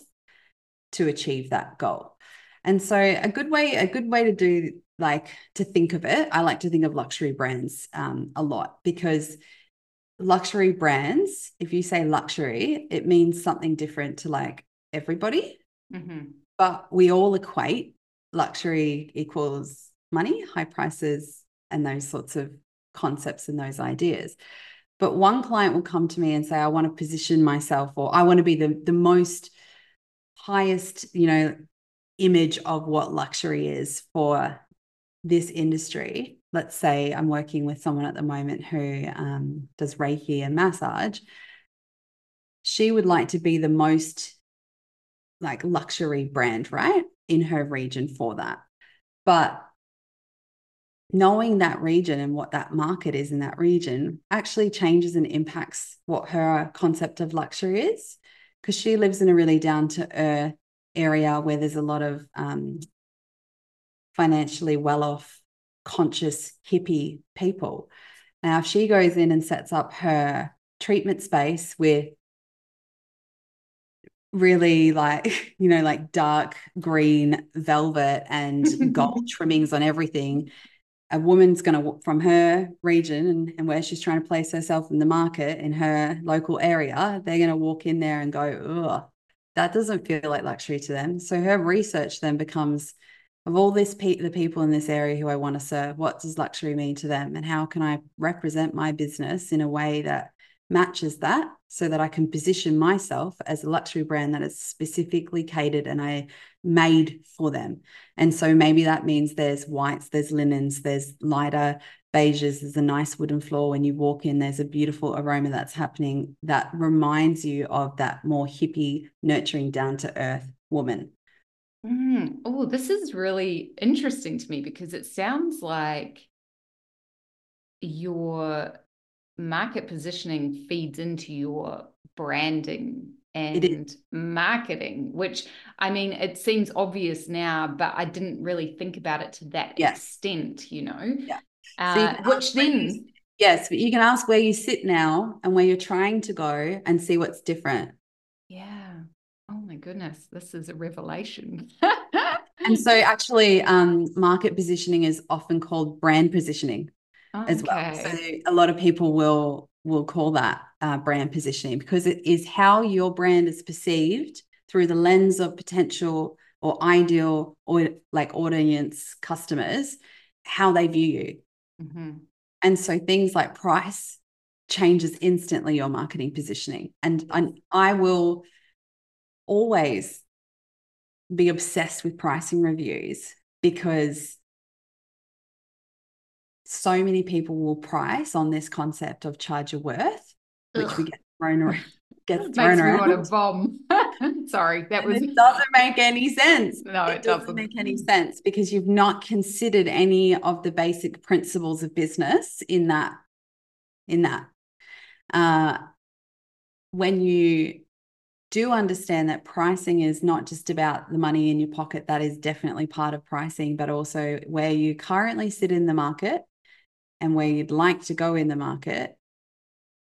to achieve that goal. And so a good way, a good way to do like to think of it, I like to think of luxury brands um, a lot because luxury brands, if you say luxury, it means something different to like everybody, Mhm. but we all equate luxury equals money, high prices, and those sorts of concepts and those ideas. But one client will come to me and say, I want to position myself, or I want to be the, the most highest, you know, image of what luxury is for this industry. Let's say I'm working with someone at the moment who um, does Reiki and massage. She would like to be the most like luxury brand, right? In her region for that. But knowing that region and what that market is in that region actually changes and impacts what her concept of luxury is because she lives in a really down to earth area where there's a lot of um, financially well off, conscious, hippie people. Now, if she goes in and sets up her treatment space with really like, (laughs) you know, like dark green velvet and (laughs) gold trimmings on everything, a woman's going to from her region and, and where she's trying to place herself in the market in her local area they're going to walk in there and go oh that doesn't feel like luxury to them. So her research then becomes of all this pe- the people in this area who i want to serve what does luxury mean to them? And how can i represent my business in a way that matches that so that I can position myself as a luxury brand that is specifically catered and I made for them. And so maybe that means there's whites, there's linens, there's lighter beiges, there's a nice wooden floor. When you walk in, there's a beautiful aroma that's happening that reminds you of that more hippie, nurturing, down to earth woman. Mm. Oh, this is really interesting to me because it sounds like your market positioning feeds into your branding and marketing, which I mean, it seems obvious now, but I didn't really think about it to that yes. extent, you know. Yeah. Uh, so which then, yes, but you can ask where you sit now and where you're trying to go and see what's different. Yeah. Oh my goodness, this is a revelation. and so, actually, um, market positioning is often called brand positioning okay. as well. So, a lot of people will will call that uh, brand positioning because it is how your brand is perceived through the lens of potential or ideal or like audience customers, how they view you. Mm-hmm. And so things like price changes instantly your marketing positioning. And I, I will always be obsessed with pricing reviews because so many people will price on this concept of charge your worth, which Ugh. we get thrown around. (laughs) Gets thrown Makes around. Me want a bomb. Sorry, that was. It doesn't make any sense. No, it, it doesn't. doesn't make any sense because you've not considered any of the basic principles of business in that. In that, uh, when you do understand that pricing is not just about the money in your pocket, that is definitely part of pricing, but also where you currently sit in the market and where you'd like to go in the market,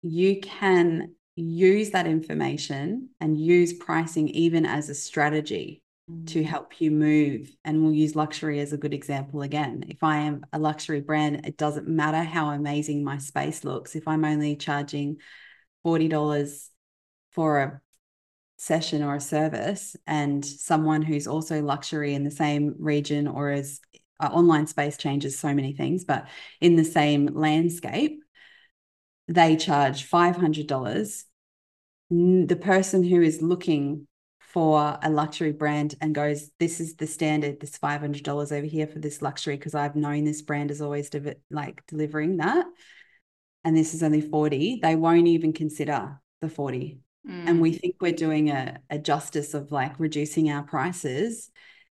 you can use that information and use pricing even as a strategy mm. to help you move. And we'll use luxury as a good example again. If I am a luxury brand, it doesn't matter how amazing my space looks. If I'm only charging $40 for a session or a service and someone who's also luxury in the same region or is uh, online space changes so many things, but in the same landscape, they charge $500. The person who is looking for a luxury brand and goes, This is the standard, this $500 over here for this luxury, because I've known this brand is always de- like delivering that. And this is only 40, they won't even consider the 40. Mm. And we mm. think we're doing a, a justice of like reducing our prices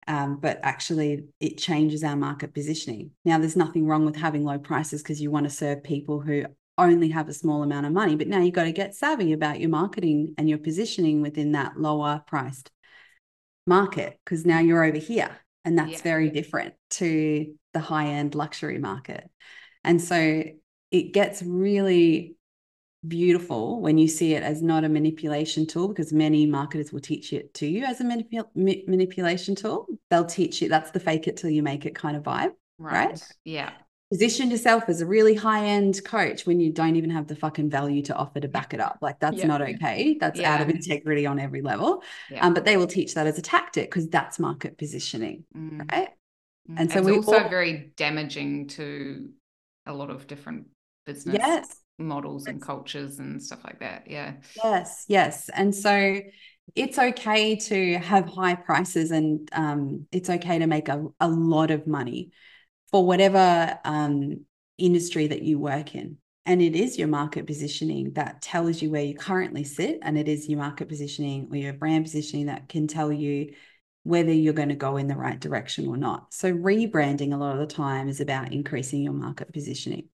um, but actually it changes our market positioning. Now, there's nothing wrong with having low prices because you want to serve people who only have a small amount of money, but now you've got to get savvy about your marketing and your positioning within that lower priced market because now you're over here and that's yeah. very different to the high end luxury market. And so it gets really beautiful when you see it as not a manipulation tool because many marketers will teach it to you as a manipul- manipulation tool. They'll teach you that's the fake it till you make it kind of vibe, right? right? Yeah. Position yourself as a really high end coach when you don't even have the fucking value to offer to back it up. Like that's yeah. not okay. That's yeah. out of integrity on every level. Yeah. Um, but they will teach that as a tactic because that's market positioning, mm. right? Mm. And so it's also all... very damaging to a lot of different business. Yes models and cultures and stuff like that. Yeah. Yes, yes. And so it's okay to have high prices and um, it's okay to make a, a lot of money for whatever um, industry that you work in. And it is your market positioning that tells you where you currently sit. And it is your market positioning or your brand positioning that can tell you whether you're going to go in the right direction or not. So, rebranding a lot of the time is about increasing your market positioning.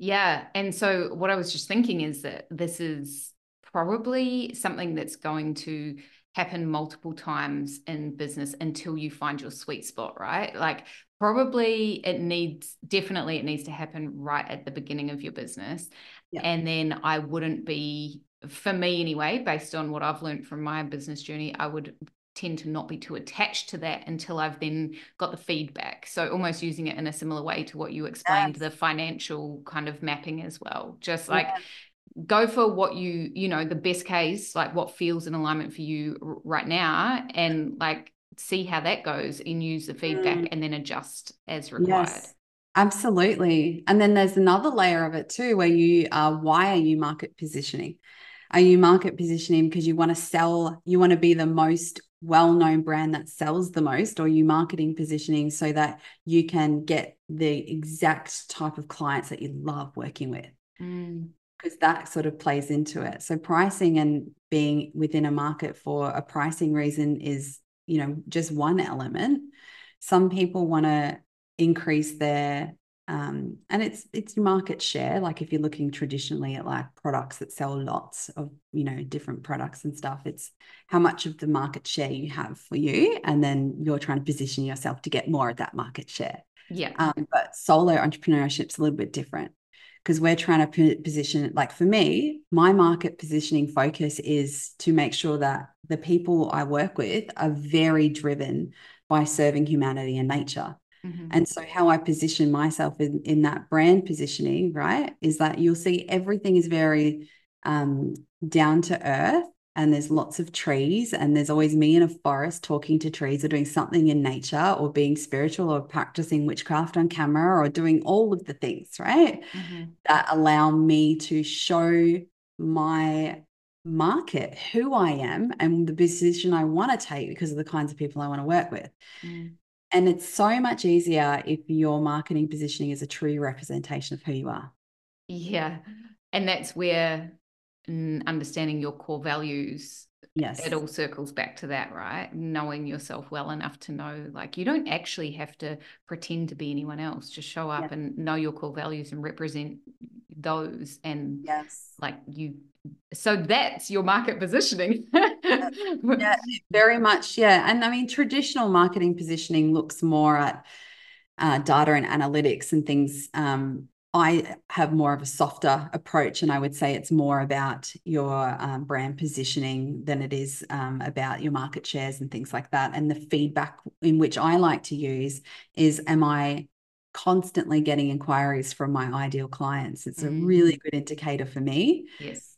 Yeah. And so what I was just thinking is that this is probably something that's going to happen multiple times in business until you find your sweet spot, right? Like probably it needs definitely it needs to happen right at the beginning of your business. Yeah. And then I wouldn't be for me anyway, based on what I've learned from my business journey, I would tend to not be too attached to that until I've then got the feedback. So almost using it in a similar way to what you explained, yes. the financial kind of mapping as well. Just like go for what you, you know, the best case, like what feels in alignment for you right now and like see how that goes and use the feedback mm. and then adjust as required. Yes. Absolutely. And then there's another layer of it too, where you are, why are you market positioning? Are you market positioning because you want to sell, you want to be the most well known brand that sells the most, or you marketing positioning so that you can get the exact type of clients that you love working with? Mm. Because that sort of plays into it. So, pricing and being within a market for a pricing reason is, you know, just one element. Some people want to increase their um, and it's it's market share like if you're looking traditionally at like products that sell lots of you know different products and stuff it's how much of the market share you have for you and then you're trying to position yourself to get more of that market share. Yeah. Um, but solo entrepreneurship's a little bit different because we're trying to position like for me my market positioning focus is to make sure that the people i work with are very driven by serving humanity and nature Mm-hmm. And so, how I position myself in, in that brand positioning, right, is that you'll see everything is very um, down to earth and there's lots of trees and there's always me in a forest talking to trees or doing something in nature or being spiritual or practicing witchcraft on camera or doing all of the things right mm-hmm. that allow me to show my market who i am and the position i want to take because of the kinds of people i want to work with mm. And it's so much easier if your marketing positioning is a true representation of who you are. Yeah. And that's where mm, understanding your core values yes it all circles back to that right knowing yourself well enough to know like you don't actually have to pretend to be anyone else just show up yeah. and know your core values and represent those and yes like you so that's your market positioning yeah very much yeah and i mean traditional marketing positioning looks more at uh, data and analytics and things um, I have more of a softer approach, and I would say it's more about your um, brand positioning than it is um, about your market shares and things like that. And the feedback in which I like to use is Am I constantly getting inquiries from my ideal clients? It's a really mm. good indicator for me. Yes.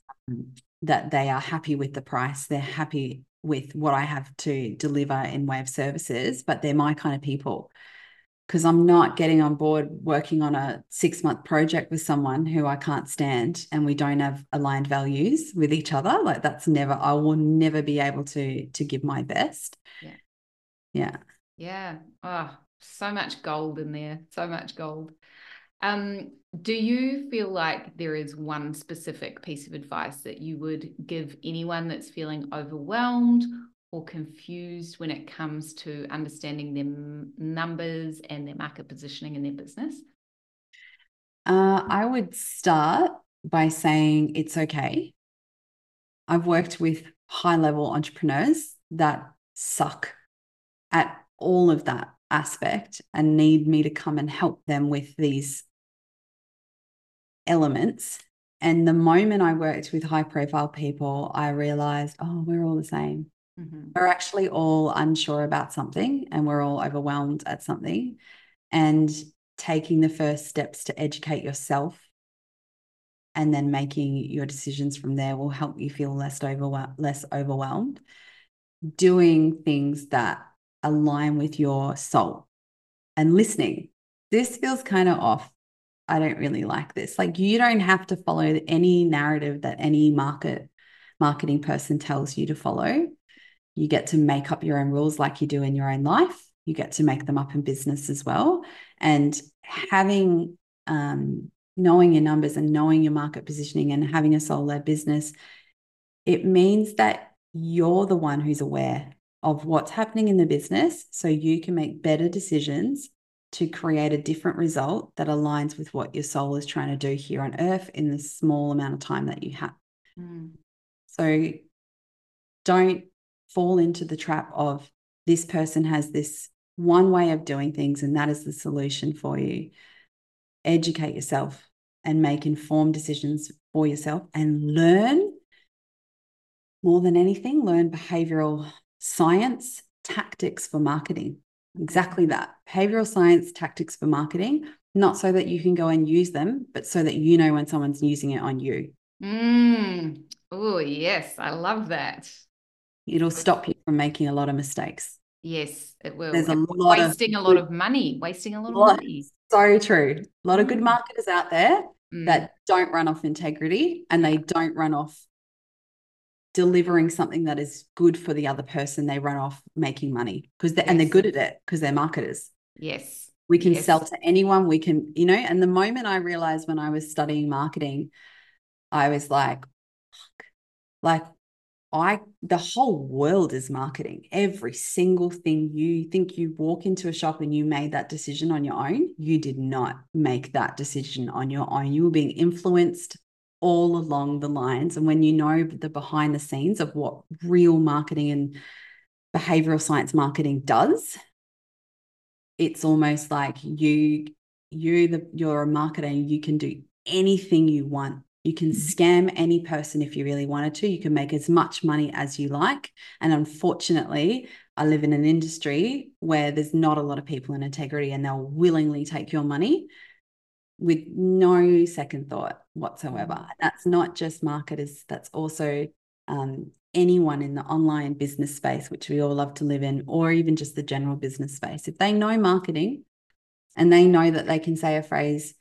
That they are happy with the price, they're happy with what I have to deliver in way of services, but they're my kind of people because I'm not getting on board working on a six month project with someone who I can't stand and we don't have aligned values with each other. Like that's never, I will never be able to to give my best. Yeah. Yeah. Yeah. Oh, so much gold in there. So much gold. Um, do you feel like there is one specific piece of advice that you would give anyone that's feeling overwhelmed or confused when it comes to understanding their numbers and their market positioning in their business? Uh, I would start by saying it's okay. I've worked with high level entrepreneurs that suck at all of that aspect and need me to come and help them with these elements. And the moment I worked with high profile people, I realized, oh, we're all the same. Mm-hmm. We're actually all unsure about something and we're all overwhelmed at something. And taking the first steps to educate yourself and then making your decisions from there will help you feel less overwhelmed less overwhelmed doing things that align with your soul and listening this feels kind of off i don't really like this like you don't have to follow any narrative that any market marketing person tells you to follow you get to make up your own rules like you do in your own life. You get to make them up in business as well. And having, um, knowing your numbers and knowing your market positioning and having a soul led business, it means that you're the one who's aware of what's happening in the business so you can make better decisions to create a different result that aligns with what your soul is trying to do here on earth in the small amount of time that you have. Mm. So don't fall into the trap of this person has this one way of doing things and that is the solution for you. Educate yourself and make informed decisions for yourself and learn more than anything, learn behavioral science tactics for marketing. Exactly that. Behavioral science tactics for marketing, not so that you can go and use them, but so that you know when someone's using it on you. Mm. Oh, yes. I love that it'll stop you from making a lot of mistakes. Yes, it will. There's a lot wasting of, a lot of money, wasting a lot, lot of money. so true. A lot of good Mm. marketers out there Mm. that don't run off integrity and they don't run off delivering something that is good for the other person. They run off making money because they and they're good at it because they're marketers. yes. We can Yes. sell to anyone. We can, you know, and the moment I realized when I was studying marketing, I was like, fuck, like I, the whole world is marketing. Every single thing you think you walk into a shop and you made that decision on your own, you did not make that decision on your own. You were being influenced all along the lines. And when you know the behind the scenes of what real marketing and behavioral science marketing does, it's almost like you you the you're a marketer and you can do anything you want. You can mm-hmm. scam any person if you really wanted to. You can make as much money as you like. And unfortunately i live in an industry where there's not a lot of people in integrity and they'll willingly take your money with no second thought whatsoever. Mm. that's not just marketers that's also um, anyone in the online business space, which we all love to live in, or even just the general business space, if they know marketing and they know that they can say a phrase,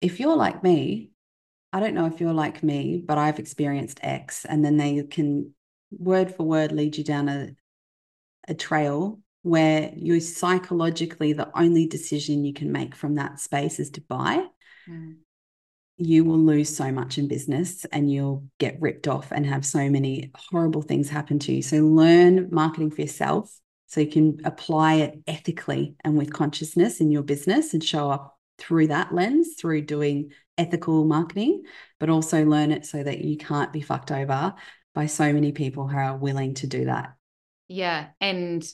if you're like me, I don't know if you're like me, but I've experienced X, and then they can word for word lead you down a, a trail where you're psychologically the only decision you can make from that space is to buy Mm. you will lose so much in business and you'll get ripped off and have so many horrible things happen to you. So learn marketing for yourself so you can apply it ethically and with consciousness in your business and show up through that lens through doing ethical marketing, but also learn it so that you can't be fucked over by so many people who are willing to do that. Yeah. And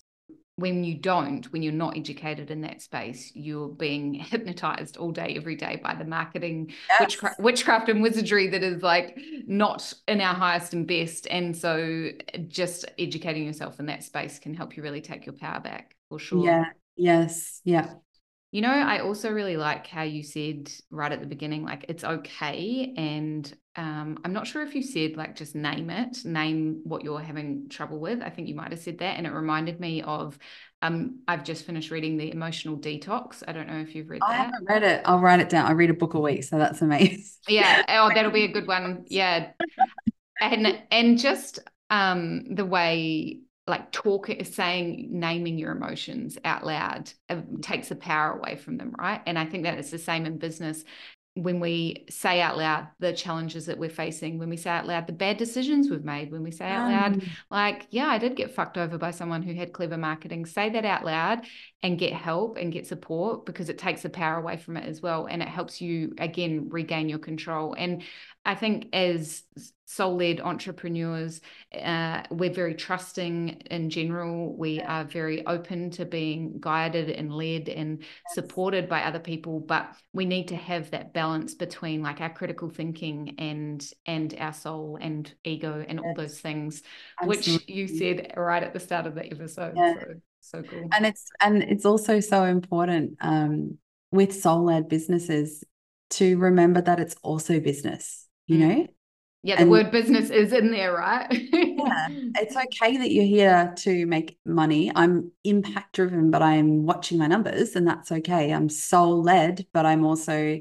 when you don't, when you're not educated in that space, you're being (laughs) hypnotized all day, every day by the marketing witchcraft, witchcraft and wizardry that is like not in our highest and best. And so uh, just educating yourself in that space can help you really take your power back for sure. Yeah. Yes. Yeah. You know, I also really like how you said right at the beginning, like it's okay. And um, I'm not sure if you said like just name it, name what you're having trouble with. I think you might have said that. And it reminded me of um, I've just finished reading The Emotional Detox. I don't know if you've read that. I haven't read it. I'll write it down. I read a book a week, so that's amazing. Yeah. (laughs) Oh, that'll be a good one. Yeah. And and just um the way like talk saying naming your emotions out loud uh, takes the power away from them right? And i think that it's the same in business. When we say out loud the challenges that we're facing when we say out loud the bad decisions we've made when we say out loud Mm. like yeah i did get fucked over by someone who had clever marketing say that out loud and get help and get support because it takes the power away from it as well and it helps you again regain your control. And i think as soul-led entrepreneurs uh, we're very trusting in general. We are very open to being guided and led and supported by other people but we need to have that balance between like our critical thinking and and our soul and ego and all those things which you said right at the start of the episode Yeah. so so cool. And it's and it's also so important um, with soul-led businesses to remember that it's also business you Mm. know? Yeah the and- word business is in there right? Yeah, (laughs) it's okay that you're here to make money. I'm impact driven but i'm watching my numbers and that's okay. I'm soul led but i'm also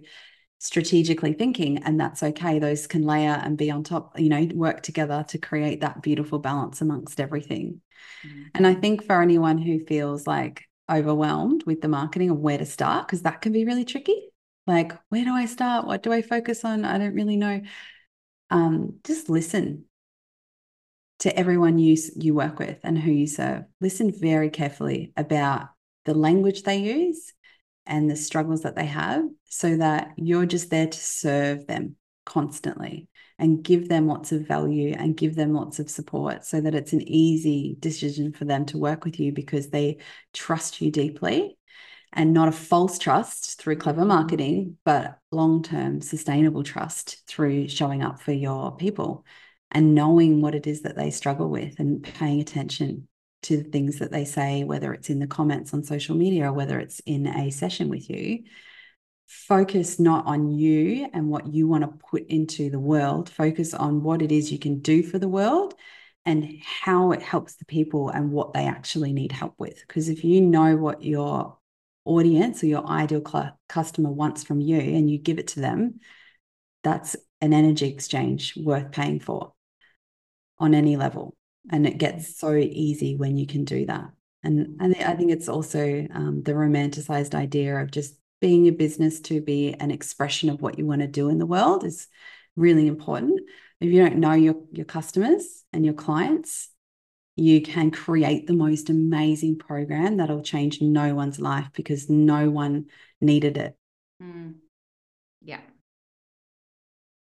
strategically thinking and that's okay those can layer and be on top you know work together to create that beautiful balance amongst everything Mm. And I think for anyone who feels like overwhelmed with the marketing of where to start, because that can be really tricky. Like, where do I start? What do I focus on? I don't really know. Um, just listen to everyone you you work with and who you serve. Listen very carefully about the language they use and the struggles that they have, so that you're just there to serve them constantly and give them lots of value and give them lots of support so that it's an easy decision for them to work with you because they trust you deeply and not a false trust through clever marketing, but long term sustainable trust through showing up for your people and knowing what it is that they struggle with and paying attention to the things that they say, whether it's in the comments on social media or whether it's in a session with you. Focus not on you and what you want to put into the world. Focus on what it is you can do for the world and how it helps the people and what they actually need help with. Because if you know what your audience or your ideal cl- customer wants from you and you give it to them, that's an energy exchange worth paying for on any level. And it gets so easy when you can do that. And I, th- I think it's also um, the romanticized idea of just being a business to be an expression of what you want to do in the world is really important. If you don't know your, your customers and your clients, you can create the most amazing program that'll change no one's life because no one needed it. Mm. Yeah.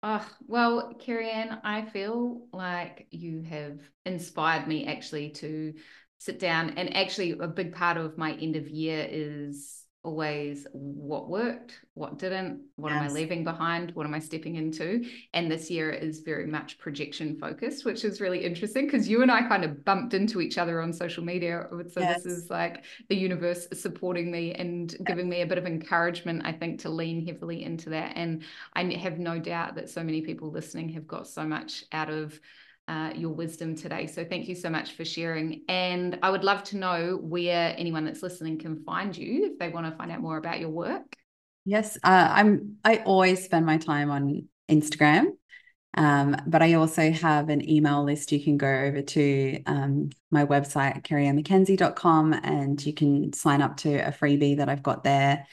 Oh, well, Keriann, I feel like you have inspired me actually to sit down. And actually, a big part of my end of year is always what worked, what didn't, what yes. am I leaving behind, what am I stepping into? And this year is very much projection focused, which is really interesting because you and I kind of bumped into each other on social media. So yes. this is like the universe supporting me and giving me a bit of encouragement, I think, to lean heavily into that. And I have no doubt that so many people listening have got so much out of uh, your wisdom today. So thank you so much for sharing. And I would love to know where anyone that's listening can find you if they want to find out more about your work. Yes, uh, I'm. I always spend my time on Instagram, um, but I also have an email list. You can go over to um, my website, keriannmckenzie.com, and you can sign up to a freebie that I've got there.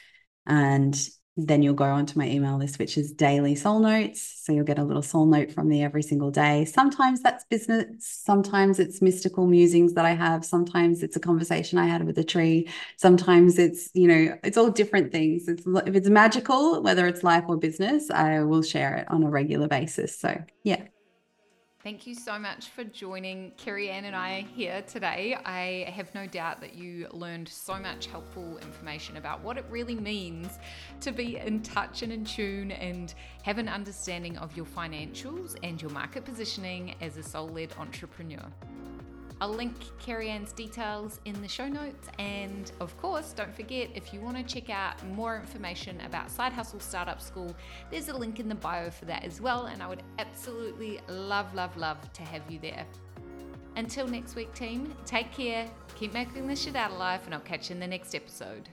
And then you'll go onto my email list, which is daily soul notes. So you'll get a little soul note from me every single day. Sometimes that's business, sometimes it's mystical musings that I have, sometimes it's a conversation I had with a tree, sometimes it's, you know, it's all different things. It's, if it's magical, whether it's life or business, I will share it on a regular basis. So, yeah. Thank you so much for joining Keriann and I here today. I have no doubt that you learned so much helpful information about what it really means to be in touch and in tune and have an understanding of your financials and your market positioning as a soul led entrepreneur. I'll link Keriann's details in the show notes. And of course, don't forget if you want to check out more information about Side Hustle Startup School, there's a link in the bio for that as well. And I would absolutely love, love, love to have you there. Until next week, team, take care, keep making this shit out of life, and I'll catch you in the next episode.